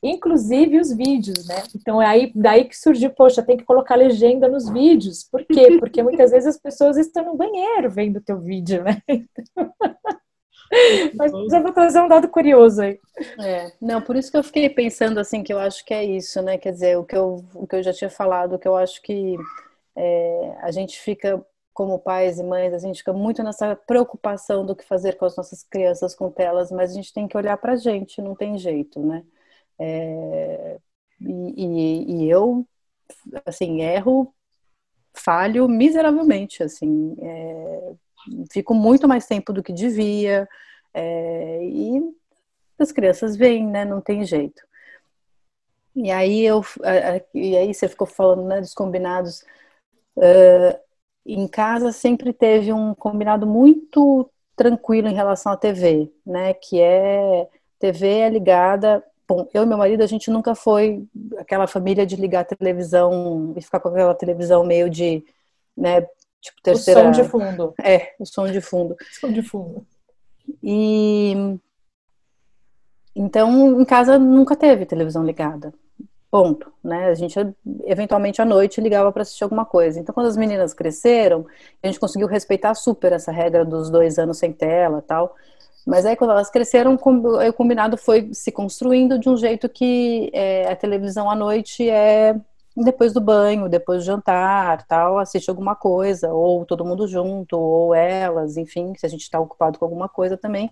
Inclusive os vídeos, né? Então é aí daí que surgiu, poxa, tem que colocar legenda nos vídeos. Por quê? Porque muitas vezes as pessoas estão no banheiro vendo o teu vídeo, né? Mas já vou trazer um dado curioso aí. É, não, por isso que eu fiquei pensando assim, que eu acho que é isso, né? Quer dizer, o que eu, o que eu já tinha falado, que eu acho que é, a gente fica, como pais e mães, a gente fica muito nessa preocupação do que fazer com as nossas crianças com telas, mas a gente tem que olhar pra gente, não tem jeito, né? É, e, e, e eu, assim, erro falho miseravelmente, assim, é, fico muito mais tempo do que devia, é, e as crianças vêm, né, não tem jeito. E aí eu, e aí você ficou falando, né, dos combinados, uh, em casa sempre teve um combinado muito tranquilo em relação à TV, né, que é, TV é ligada Bom, eu e meu marido, a gente nunca foi aquela família de ligar a televisão e ficar com aquela televisão meio de, né, tipo terceira... O som de fundo. É, o som de fundo. som de fundo. E... Então, em casa nunca teve televisão ligada. Ponto, né? A gente eventualmente à noite ligava para assistir alguma coisa. Então, quando as meninas cresceram, a gente conseguiu respeitar super essa regra dos dois anos sem tela, tal. Mas aí quando elas cresceram, o combinado foi se construindo de um jeito que é, a televisão à noite é depois do banho, depois do jantar, tal, assiste alguma coisa, ou todo mundo junto, ou elas, enfim, se a gente está ocupado com alguma coisa também.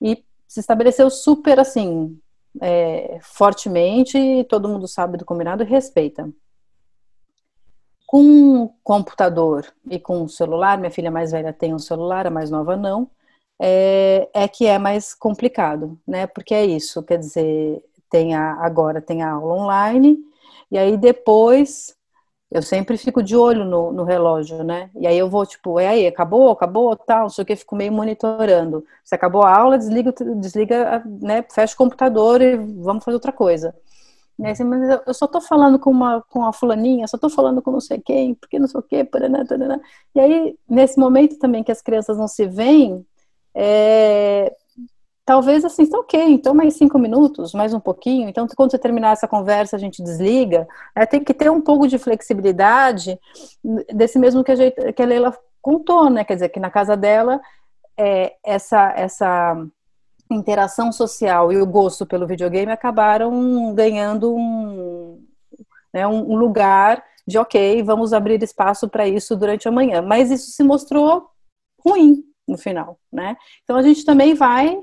E se estabeleceu super assim, é, fortemente, todo mundo sabe do combinado e respeita. Com computador e com celular, minha filha mais velha tem um celular, a mais nova não é, é que é mais complicado, né? Porque é isso, quer dizer, tem a, agora tem a aula online, e aí depois eu sempre fico de olho no, no, relógio, né? E aí eu vou, tipo, é aí, acabou, acabou, tal, não sei o que, fico meio monitorando. Se acabou a aula, desliga, desliga, né? Fecha o computador e vamos fazer outra coisa. E aí, assim, mas eu só tô falando com uma, com a fulaninha, só tô falando com não sei quem, porque não sei o que, paraná, paraná. E aí, nesse momento também que as crianças não se veem, é, talvez assim, tá ok, então mais cinco minutos, mais um pouquinho. Então, quando você terminar essa conversa, a gente desliga. É, tem que ter um pouco de flexibilidade desse mesmo que a, gente, que a Leila contou, né? Quer dizer, que na casa dela, é, essa, essa interação social e o gosto pelo videogame acabaram ganhando um, né, um lugar de ok, vamos abrir espaço para isso durante a manhã. Mas isso se mostrou ruim, no final, né? Então a gente também vai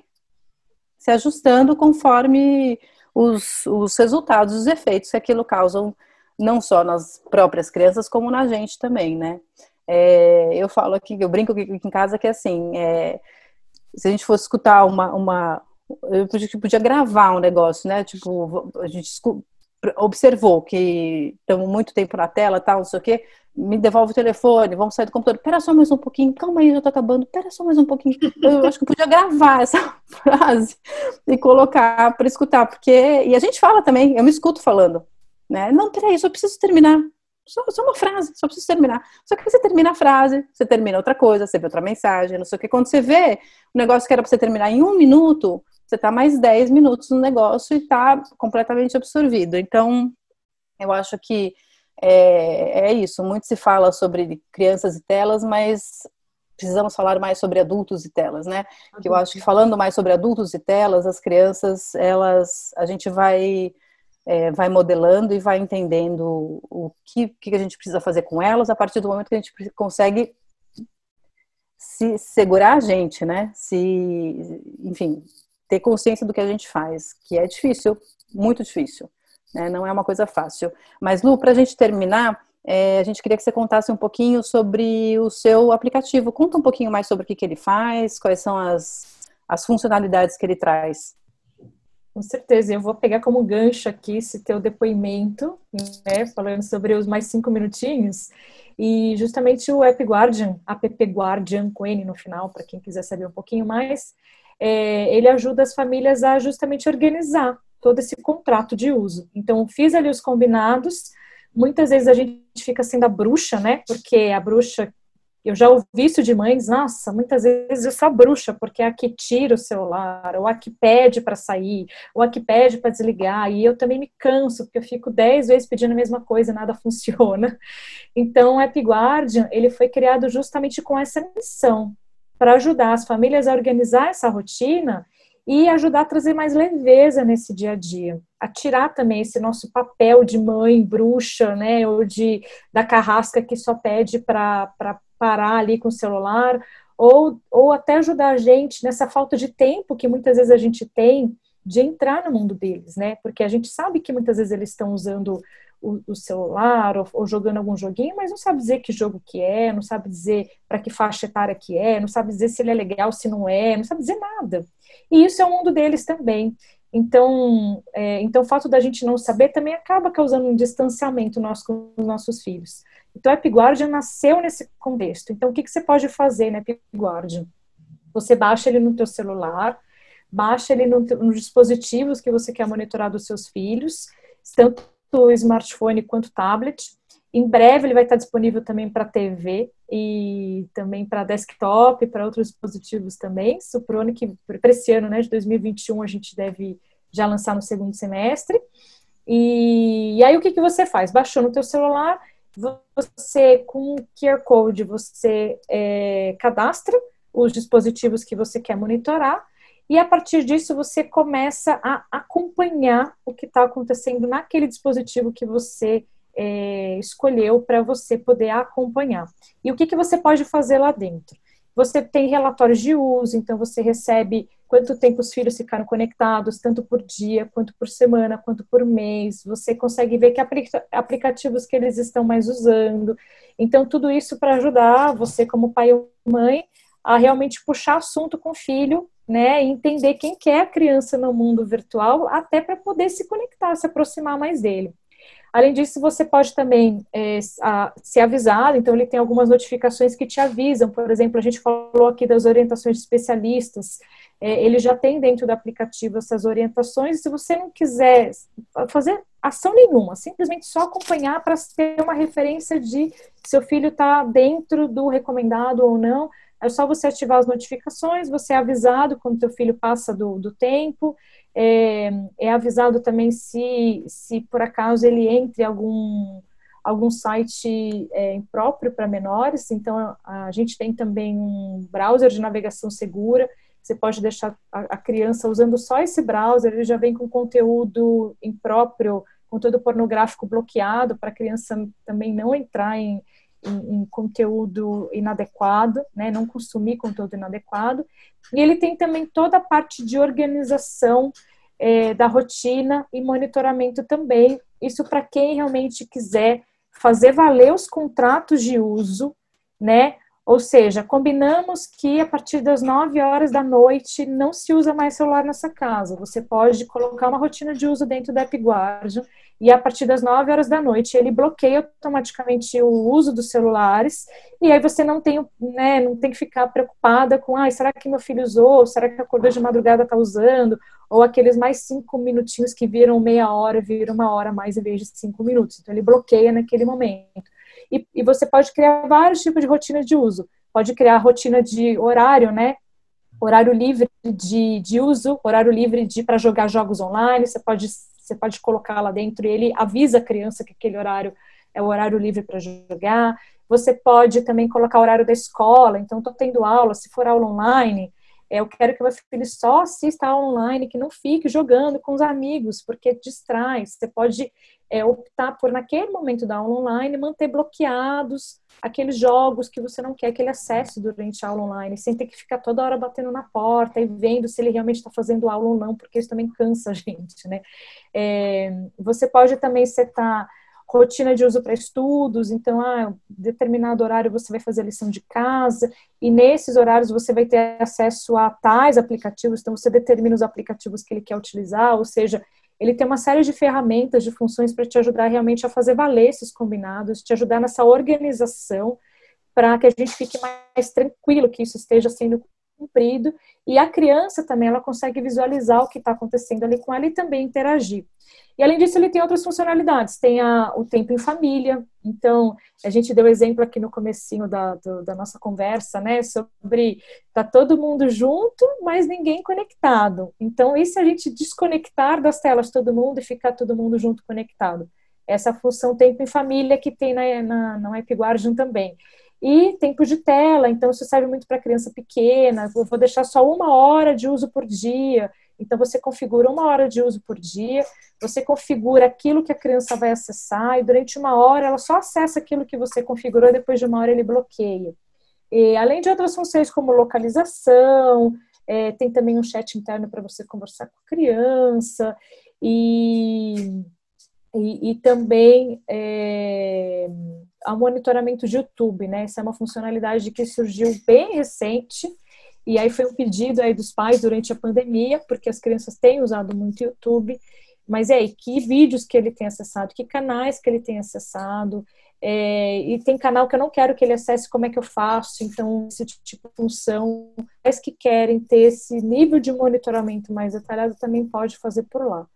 se ajustando conforme os, os resultados, os efeitos que aquilo causam, não só nas próprias crianças, como na gente também, né? É, eu falo aqui, eu brinco aqui em casa que assim, é, se a gente fosse escutar uma, uma eu podia, podia gravar um negócio, né? Tipo, a gente observou que estamos muito tempo na tela, tal, não sei o quê me devolve o telefone, vamos sair do computador. Pera só mais um pouquinho, calma aí, já tá acabando. Pera só mais um pouquinho. Eu acho que eu podia gravar essa frase e colocar para escutar, porque e a gente fala também, eu me escuto falando, né? Não, peraí, só preciso terminar. Só, só uma frase, só preciso terminar. Só que você termina a frase, você termina outra coisa, você vê outra mensagem, não sei o que. Quando você vê o negócio que era para você terminar em um minuto, você tá mais 10 minutos no negócio e tá completamente absorvido. Então, eu acho que é, é isso. Muito se fala sobre crianças e telas, mas precisamos falar mais sobre adultos e telas, né? Que eu acho que falando mais sobre adultos e telas, as crianças, elas, a gente vai é, vai modelando e vai entendendo o que, que a gente precisa fazer com elas a partir do momento que a gente consegue se segurar a gente, né? Se, enfim, ter consciência do que a gente faz, que é difícil, muito difícil. Né? Não é uma coisa fácil. Mas, Lu, para a gente terminar, é, a gente queria que você contasse um pouquinho sobre o seu aplicativo. Conta um pouquinho mais sobre o que, que ele faz, quais são as, as funcionalidades que ele traz. Com certeza, eu vou pegar como gancho aqui esse teu depoimento, né, falando sobre os mais cinco minutinhos, e justamente o App Guardian, app Guardian com N no final, para quem quiser saber um pouquinho mais, é, ele ajuda as famílias a justamente organizar todo esse contrato de uso. Então, fiz ali os combinados. Muitas vezes a gente fica sendo a bruxa, né? Porque a bruxa, eu já ouvi isso de mães, nossa, muitas vezes eu sou a bruxa, porque é a que tira o celular, ou a que pede para sair, ou a que pede para desligar. E eu também me canso, porque eu fico dez vezes pedindo a mesma coisa e nada funciona. Então, o App Guardian, ele foi criado justamente com essa missão, para ajudar as famílias a organizar essa rotina e ajudar a trazer mais leveza nesse dia a dia, a tirar também esse nosso papel de mãe bruxa, né, ou de da carrasca que só pede para parar ali com o celular, ou, ou até ajudar a gente nessa falta de tempo que muitas vezes a gente tem de entrar no mundo deles, né? Porque a gente sabe que muitas vezes eles estão usando o, o celular ou, ou, jogando algum joguinho, mas não sabe dizer que jogo que é, não sabe dizer para que faixa etária que é, não sabe dizer se ele é legal, se não é, não sabe dizer nada. E isso é o mundo deles também. Então, é, então o fato da gente não saber também acaba causando um distanciamento nosso com os nossos filhos. Então, a Epiguardian nasceu nesse contexto. Então, o que, que você pode fazer na Epiguardian? Você baixa ele no teu celular, baixa ele no, nos dispositivos que você quer monitorar dos seus filhos, tanto smartphone quanto tablet. Em breve ele vai estar disponível também para TV e também para desktop, para outros dispositivos também. Suprone que para esse ano, né, de 2021, a gente deve já lançar no segundo semestre. E, e aí o que, que você faz? Baixou no teu celular, você com o QR Code você é, cadastra os dispositivos que você quer monitorar e a partir disso você começa a acompanhar o que está acontecendo naquele dispositivo que você é, escolheu para você poder acompanhar. E o que, que você pode fazer lá dentro? Você tem relatórios de uso, então você recebe quanto tempo os filhos ficaram conectados, tanto por dia, quanto por semana, quanto por mês. Você consegue ver que aplicativos que eles estão mais usando. Então, tudo isso para ajudar você, como pai ou mãe, a realmente puxar assunto com o filho, né, entender quem quer é a criança no mundo virtual, até para poder se conectar, se aproximar mais dele. Além disso, você pode também é, a, ser avisado, então ele tem algumas notificações que te avisam, por exemplo, a gente falou aqui das orientações de especialistas, é, ele já tem dentro do aplicativo essas orientações, se você não quiser fazer ação nenhuma, simplesmente só acompanhar para ter uma referência de seu filho está dentro do recomendado ou não, é só você ativar as notificações, você é avisado quando teu filho passa do, do tempo, é, é, avisado também se, se por acaso ele entre algum, algum site é, impróprio para menores, então a gente tem também um browser de navegação segura, você pode deixar a, a criança usando só esse browser, ele já vem com conteúdo impróprio, conteúdo pornográfico bloqueado, para a criança também não entrar em em, em, conteúdo inadequado, né, não consumir conteúdo inadequado. E ele tem também toda a parte de organização é, da rotina e monitoramento também. Isso para quem realmente quiser fazer valer os contratos de uso, né? Ou seja, combinamos que a partir das 9 horas da noite não se usa mais celular nessa casa. Você pode colocar uma rotina de uso dentro da AppGuardian e a partir das 9 horas da noite ele bloqueia automaticamente o uso dos celulares e aí você não tem, né, não tem que ficar preocupada com, ah, será que meu filho usou? Será que acordou de madrugada está usando? Ou aqueles mais cinco minutinhos que viram meia hora, viram uma hora mais em vez de cinco minutos. Então ele bloqueia naquele momento. E, e você pode criar vários tipos de rotinas de uso. Pode criar rotina de horário, né? Horário livre de, de uso, horário livre de para jogar jogos online. Você pode você pode colocar lá dentro e ele avisa a criança que aquele horário é o horário livre para jogar. Você pode também colocar o horário da escola, então estou tendo aula, se for aula online, é, eu quero que meu filho só assista online, que não fique jogando com os amigos, porque distrai. Você pode é, optar por, naquele momento da aula online, manter bloqueados aqueles jogos que você não quer que ele acesse durante a aula online, sem ter que ficar toda hora batendo na porta e vendo se ele realmente está fazendo aula ou não, porque isso também cansa a gente, né? É, você pode também setar rotina de uso para estudos, então, ah, determinado horário você vai fazer a lição de casa, e nesses horários você vai ter acesso a tais aplicativos, então você determina os aplicativos que ele quer utilizar, ou seja, ele tem uma série de ferramentas, de funções para te ajudar realmente a fazer valer esses combinados, te ajudar nessa organização, para que a gente fique mais tranquilo que isso esteja sendo cumprido. E a criança também, ela consegue visualizar o que está acontecendo ali com ela e também interagir. E além disso, ele tem outras funcionalidades. Tem a, o tempo em família. Então, a gente deu exemplo aqui no comecinho da, do, da nossa conversa, né? Sobre tá todo mundo junto, mas ninguém conectado. Então, e se a gente desconectar das telas todo mundo e ficar todo mundo junto conectado? Essa função tempo em família que tem na, na, na também. E tempo de tela, então isso serve muito para criança pequena. Eu vou deixar só uma hora de uso por dia. Então você configura uma hora de uso por dia, você configura aquilo que a criança vai acessar, e durante uma hora ela só acessa aquilo que você configurou, depois de uma hora ele bloqueia. E, além de outras funções como localização, é, tem também um chat interno para você conversar com a criança, e, e, e também é, a monitoramento de YouTube, né? Essa é uma funcionalidade que surgiu bem recente, e aí foi um pedido aí dos pais durante a pandemia, porque as crianças têm usado muito YouTube, mas é aí, que vídeos que ele tem acessado, que canais que ele tem acessado, é, e tem canal que eu não quero que ele acesse, como é que eu faço? Então, esse tipo de função, as que querem ter esse nível de monitoramento mais detalhado também pode fazer por lá.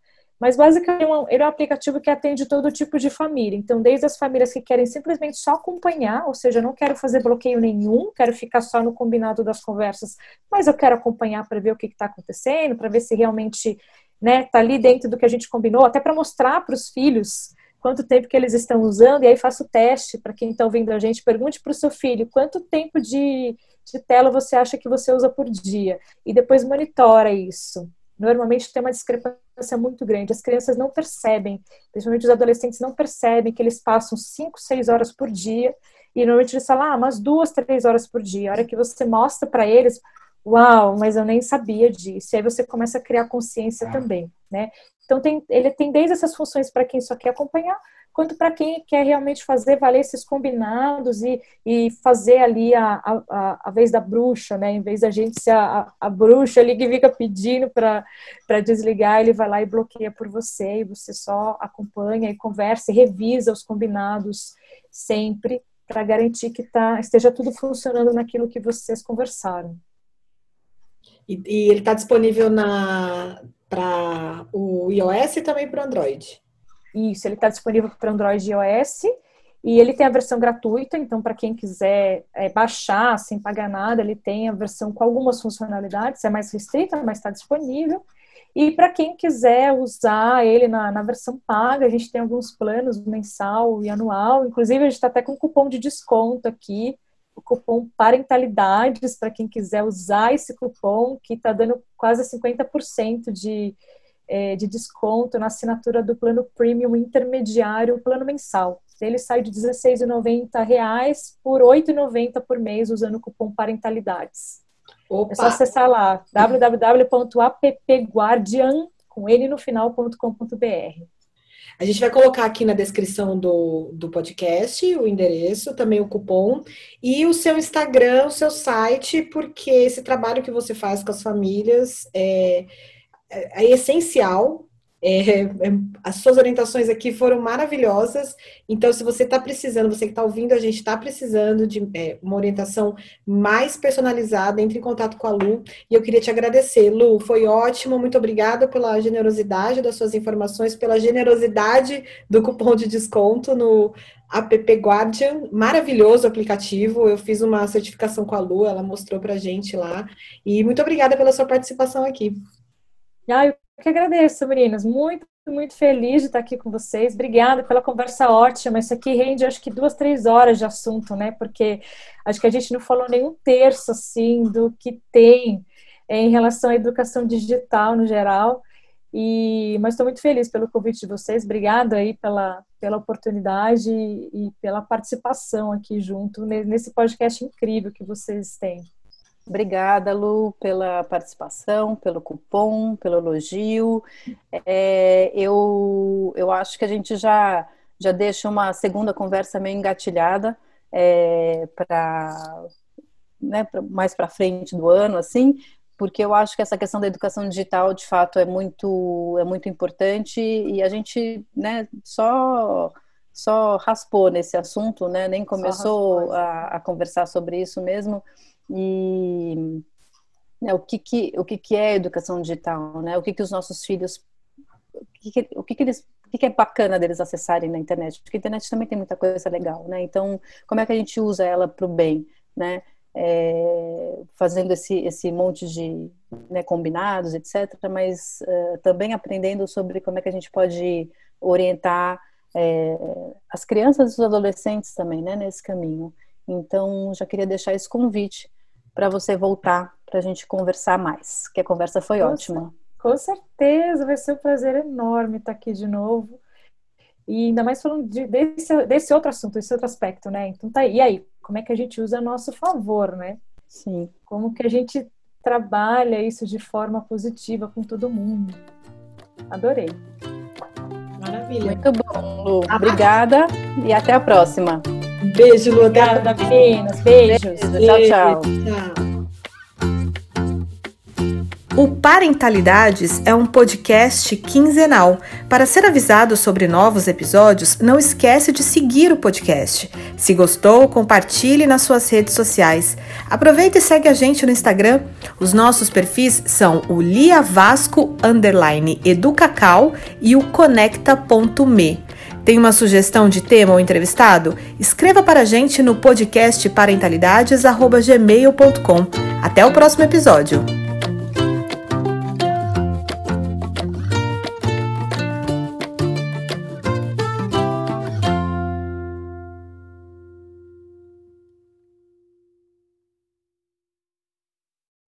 Mas basicamente ele é um aplicativo que atende todo tipo de família. Então, desde as famílias que querem simplesmente só acompanhar, ou seja, não quero fazer bloqueio nenhum, quero ficar só no combinado das conversas, mas eu quero acompanhar para ver o que está acontecendo, para ver se realmente né, tá ali dentro do que a gente combinou, até para mostrar para os filhos quanto tempo que eles estão usando, e aí faço o teste para quem está ouvindo a gente, pergunte para o seu filho quanto tempo de, de tela você acha que você usa por dia, e depois monitora isso normalmente tem uma discrepância muito grande. As crianças não percebem, principalmente os adolescentes não percebem que eles passam 5, 6 horas por dia e normalmente eles falam, ah, umas duas, três horas por dia. A hora que você mostra para eles, uau, mas eu nem sabia disso. E aí você começa a criar consciência também, né? Então tem, ele tem desde essas funções para quem só quer acompanhar, quanto para quem quer realmente fazer valer esses combinados e, e fazer ali a, a, a vez da bruxa, né? Em vez da gente ser a, a bruxa ali que fica pedindo para desligar, ele vai lá e bloqueia por você e você só acompanha e conversa e revisa os combinados sempre para garantir que tá, esteja tudo funcionando naquilo que vocês conversaram. E, e ele está disponível para o iOS e também para o Android? Isso, ele está disponível para Android e iOS. E ele tem a versão gratuita, então para quem quiser é, baixar sem pagar nada, ele tem a versão com algumas funcionalidades, é mais restrita, mas está disponível. E para quem quiser usar ele na, na, versão paga, a gente tem alguns planos mensal e anual. Inclusive, a gente está até com um cupom de desconto aqui, o cupom Parentalidades, para quem quiser usar esse cupom, que está dando quase 50% de, é, de desconto na assinatura do plano premium intermediário, plano mensal. Ele sai de R$16,90 por R$8,90 por mês usando o cupom Parentalidades. Opa. É só acessar lá www.appguardian com ele no final.com.br. A gente vai colocar aqui na descrição do, do podcast o endereço, também o cupom e o seu Instagram, o seu site, porque esse trabalho que você faz com as famílias é, é, é essencial. É, é, as suas orientações aqui foram maravilhosas. Então, se você está precisando, você que está ouvindo, a gente está precisando de é, uma orientação mais personalizada, entre em contato com a Lu. E eu queria te agradecer, Lu. Foi ótimo. Muito obrigada pela generosidade das suas informações, pela generosidade do cupom de desconto no app Guardian. Maravilhoso aplicativo. Eu fiz uma certificação com a Lu, ela mostrou para gente lá. E muito obrigada pela sua participação aqui. Ah, eu que agradeço, meninas. Muito, muito feliz de estar aqui com vocês. Obrigada pela conversa ótima. Isso aqui rende, acho que duas, três horas de assunto, né? Porque acho que a gente não falou nenhum terço, assim, do que tem em relação à educação digital no geral. E, mas estou muito feliz pelo convite de vocês. Obrigada aí pela, pela oportunidade e, e pela participação aqui junto nesse podcast incrível que vocês têm. Obrigada, Lu, pela participação, pelo cupom, pelo elogio. É, eu, eu acho que a gente já, já deixa uma segunda conversa meio engatilhada é, para né, mais para frente do ano, assim, porque eu acho que essa questão da educação digital, de fato, é muito, é muito importante e a gente né, só só raspou nesse assunto, né? Nem começou a, a conversar sobre isso mesmo e né, o que que o que que é educação digital, né? O que que os nossos filhos o que, que o que, que eles o que, é bacana deles acessarem na internet? Porque a internet também tem muita coisa legal, né? Então, como é que a gente usa ela para o bem, né? É, fazendo esse, esse monte de né, combinados, etc., mas uh, também aprendendo sobre como é que a gente pode orientar é, as crianças e os adolescentes também, né, nesse caminho. Então, já queria deixar esse convite para você voltar para a gente conversar mais, que a conversa foi com ótima. Com certeza, vai ser um prazer enorme estar aqui de novo. E ainda mais falando de, desse, desse outro assunto, desse outro aspecto, né? Então tá aí. E aí, como é que a gente usa a nosso favor, né? Sim. Como que a gente trabalha isso de forma positiva com todo mundo. Adorei. Maravilha. Muito bom, Lu. Obrigada e até a próxima. Beijo, Lu. Obrigada, meninas. Beijos. Beijo. Tchau, tchau. Tchau. O Parentalidades é um podcast quinzenal. Para ser avisado sobre novos episódios, não esquece de seguir o podcast. Se gostou, compartilhe nas suas redes sociais. Aproveita e segue a gente no Instagram. Os nossos perfis são o Lia Vasco underline Educacau e o conecta.me. Tem uma sugestão de tema ou entrevistado? Escreva para a gente no podcast parentalidades@gmail.com. Até o próximo episódio.